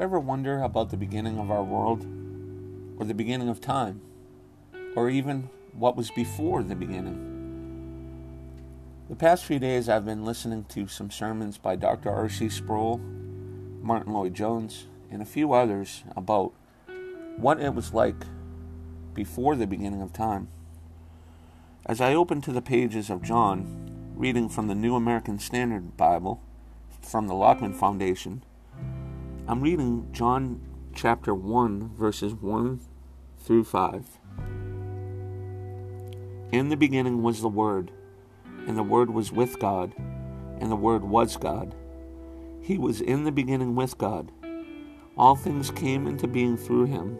ever wonder about the beginning of our world, or the beginning of time, or even what was before the beginning? The past few days, I've been listening to some sermons by Dr. R.C. Sproul, Martyn Lloyd-Jones, and a few others about what it was like before the beginning of time. As I open to the pages of John, reading from the New American Standard Bible from the Lockman Foundation, I'm reading John chapter 1, verses 1 through 5. In the beginning was the Word, and the Word was with God, and the Word was God. He was in the beginning with God. All things came into being through him,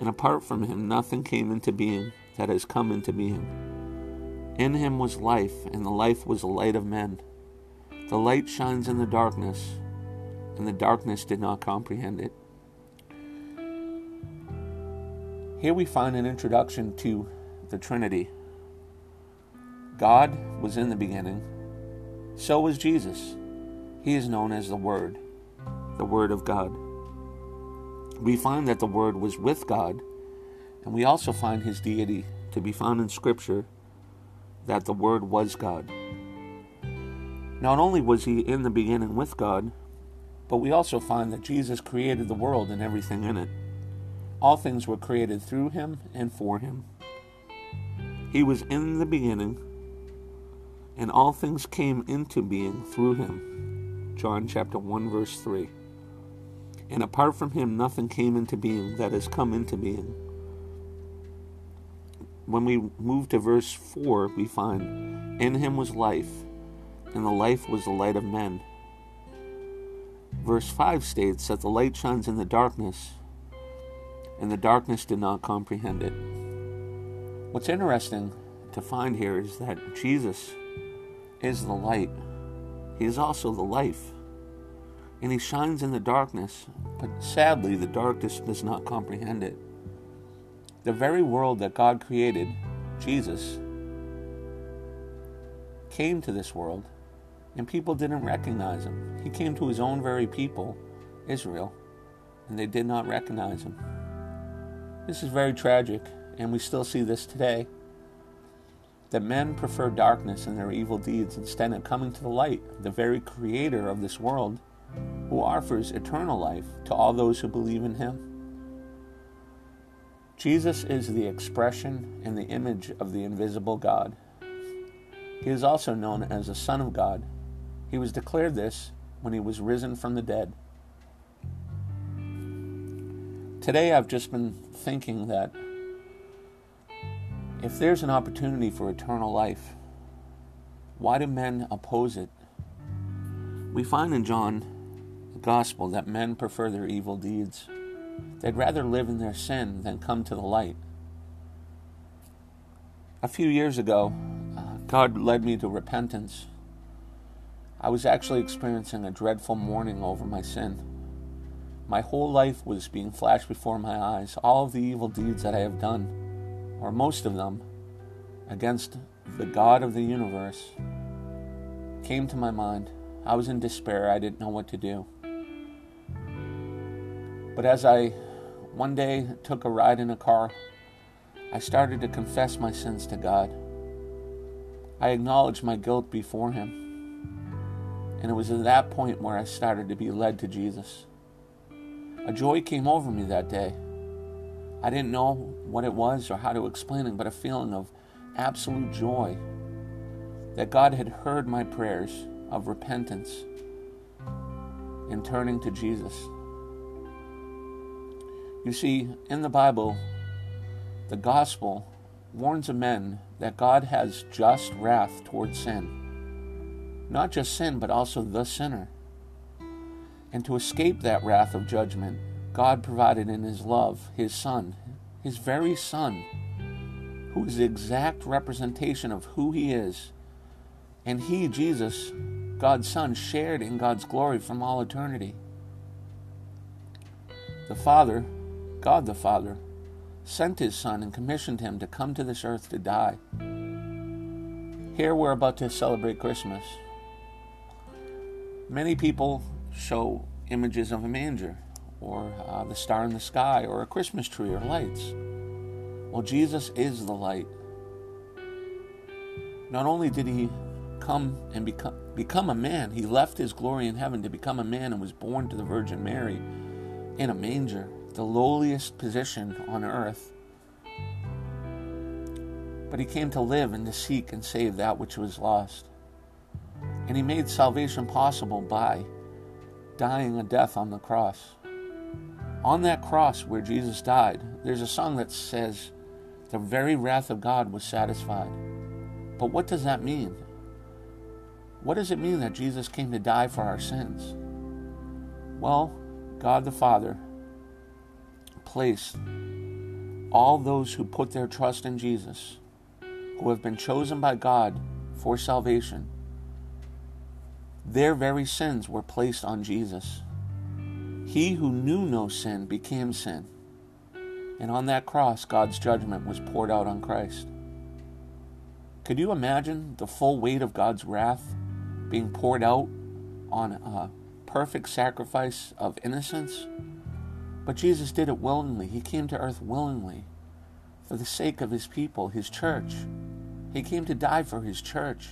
and apart from him, nothing came into being that has come into being. In him was life, and the life was the light of men. The light shines in the darkness, and the darkness did not comprehend it. Here we find an introduction to the Trinity. God was in the beginning, so was Jesus. He is known as the Word, the Word of God. We find that the Word was with God, and we also find his deity to be found in Scripture that the Word was God. Not only was he in the beginning with God, but we also find that Jesus created the world and everything in it. All things were created through him and for him. He was in the beginning, and all things came into being through him. John chapter 1 verse 3. And apart from him nothing came into being that has come into being. When we move to verse 4, we find in him was life, and the life was the light of men. Verse 5 states that the light shines in the darkness, and the darkness did not comprehend it. What's interesting to find here is that Jesus is the light, He is also the life, and He shines in the darkness, but sadly, the darkness does not comprehend it. The very world that God created, Jesus, came to this world and people didn't recognize him. He came to his own very people, Israel, and they did not recognize him. This is very tragic, and we still see this today. That men prefer darkness and their evil deeds instead of coming to the light, the very creator of this world, who offers eternal life to all those who believe in him. Jesus is the expression and the image of the invisible God. He is also known as the Son of God he was declared this when he was risen from the dead. Today, I've just been thinking that if there's an opportunity for eternal life, why do men oppose it? We find in John, the Gospel, that men prefer their evil deeds. They'd rather live in their sin than come to the light. A few years ago, uh, God led me to repentance I was actually experiencing a dreadful mourning over my sin. My whole life was being flashed before my eyes, all of the evil deeds that I have done, or most of them, against the God of the universe, came to my mind. I was in despair. I didn't know what to do. But as I one day took a ride in a car, I started to confess my sins to God. I acknowledged my guilt before Him. And it was at that point where I started to be led to Jesus. A joy came over me that day. I didn't know what it was or how to explain it, but a feeling of absolute joy that God had heard my prayers of repentance and turning to Jesus. You see, in the Bible, the gospel warns of men that God has just wrath towards sin not just sin, but also the sinner. And to escape that wrath of judgment, God provided in His love His Son, His very Son, who is the exact representation of who He is. And He, Jesus, God's Son, shared in God's glory from all eternity. The Father, God the Father, sent His Son and commissioned Him to come to this earth to die. Here we're about to celebrate Christmas. Many people show images of a manger or uh, the star in the sky or a Christmas tree or lights. Well, Jesus is the light. Not only did he come and become, become a man, he left his glory in heaven to become a man and was born to the Virgin Mary in a manger, the lowliest position on earth. But he came to live and to seek and save that which was lost. And he made salvation possible by dying a death on the cross. On that cross where Jesus died, there's a song that says, The very wrath of God was satisfied. But what does that mean? What does it mean that Jesus came to die for our sins? Well, God the Father placed all those who put their trust in Jesus, who have been chosen by God for salvation, their very sins were placed on Jesus. He who knew no sin became sin. And on that cross, God's judgment was poured out on Christ. Could you imagine the full weight of God's wrath being poured out on a perfect sacrifice of innocence? But Jesus did it willingly. He came to earth willingly for the sake of his people, his church. He came to die for his church,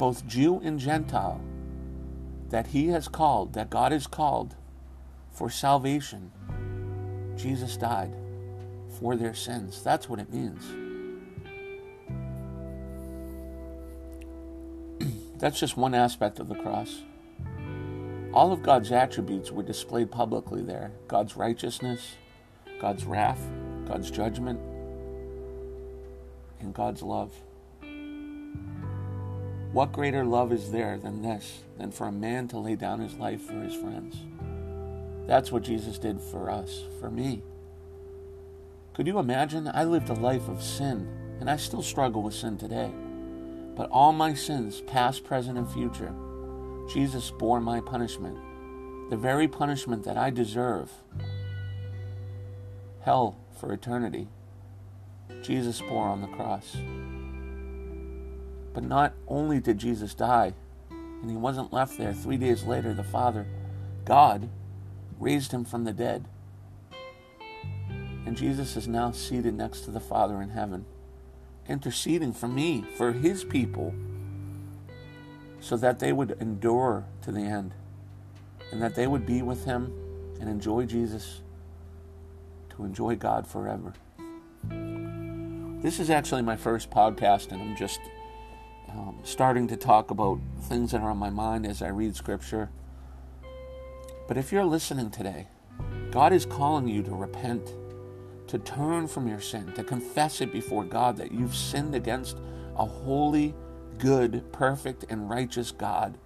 both Jew and Gentile, that he has called, that God has called for salvation. Jesus died for their sins. That's what it means. That's just one aspect of the cross. All of God's attributes were displayed publicly there God's righteousness, God's wrath, God's judgment, and God's love. What greater love is there than this, than for a man to lay down his life for his friends? That's what Jesus did for us, for me. Could you imagine? I lived a life of sin, and I still struggle with sin today. But all my sins, past, present, and future, Jesus bore my punishment, the very punishment that I deserve hell for eternity. Jesus bore on the cross. But not only did Jesus die, and he wasn't left there, three days later, the Father, God, raised him from the dead. And Jesus is now seated next to the Father in heaven interceding for me, for his people, so that they would endure to the end and that they would be with him and enjoy Jesus, to enjoy God forever. This is actually my first podcast, and I'm just um, starting to talk about things that are on my mind as I read Scripture. But if you're listening today, God is calling you to repent to turn from your sin, to confess it before God that you've sinned against a holy, good, perfect, and righteous God.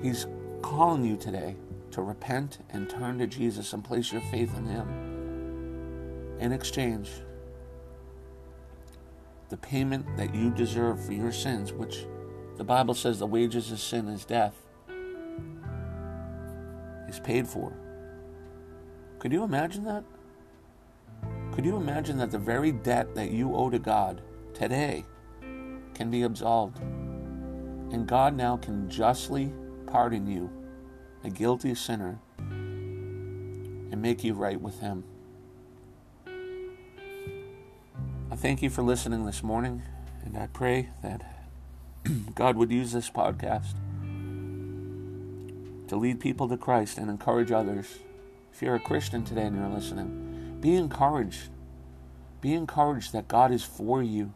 He's calling you today to repent and turn to Jesus and place your faith in Him. In exchange, the payment that you deserve for your sins, which the Bible says the wages of sin is death, is paid for. Could you imagine that? Could you imagine that the very debt that you owe to God today can be absolved? And God now can justly pardon you, a guilty sinner, and make you right with Him. Thank you for listening this morning, and I pray that God would use this podcast to lead people to Christ and encourage others. If you're a Christian today and you're listening, be encouraged. Be encouraged that God is for you.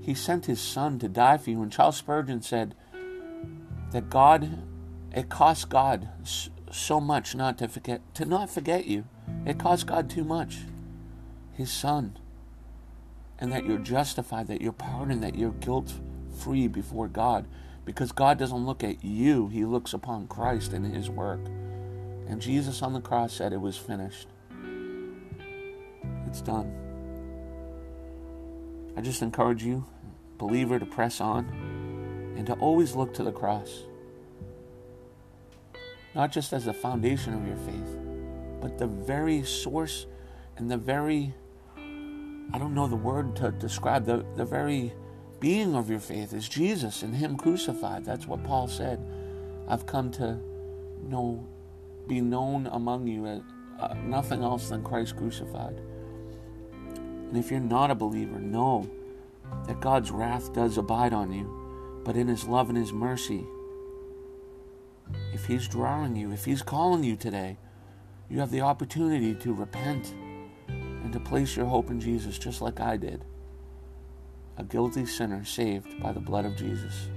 He sent his son to die for you. And Charles Spurgeon said that God, it cost God so much not to forget, to not forget you. It cost God too much. His son. And that you're justified, that you're pardoned, that you're guilt free before God. Because God doesn't look at you, He looks upon Christ and His work. And Jesus on the cross said, It was finished. It's done. I just encourage you, believer, to press on and to always look to the cross. Not just as the foundation of your faith, but the very source and the very, I don't know the word to describe, the, the very being of your faith is Jesus and Him crucified. That's what Paul said. I've come to know, be known among you as uh, nothing else than Christ crucified. And if you're not a believer, know that God's wrath does abide on you, but in His love and His mercy, if He's drawing you, if He's calling you today, you have the opportunity to repent and to place your hope in Jesus just like I did. A guilty sinner saved by the blood of Jesus.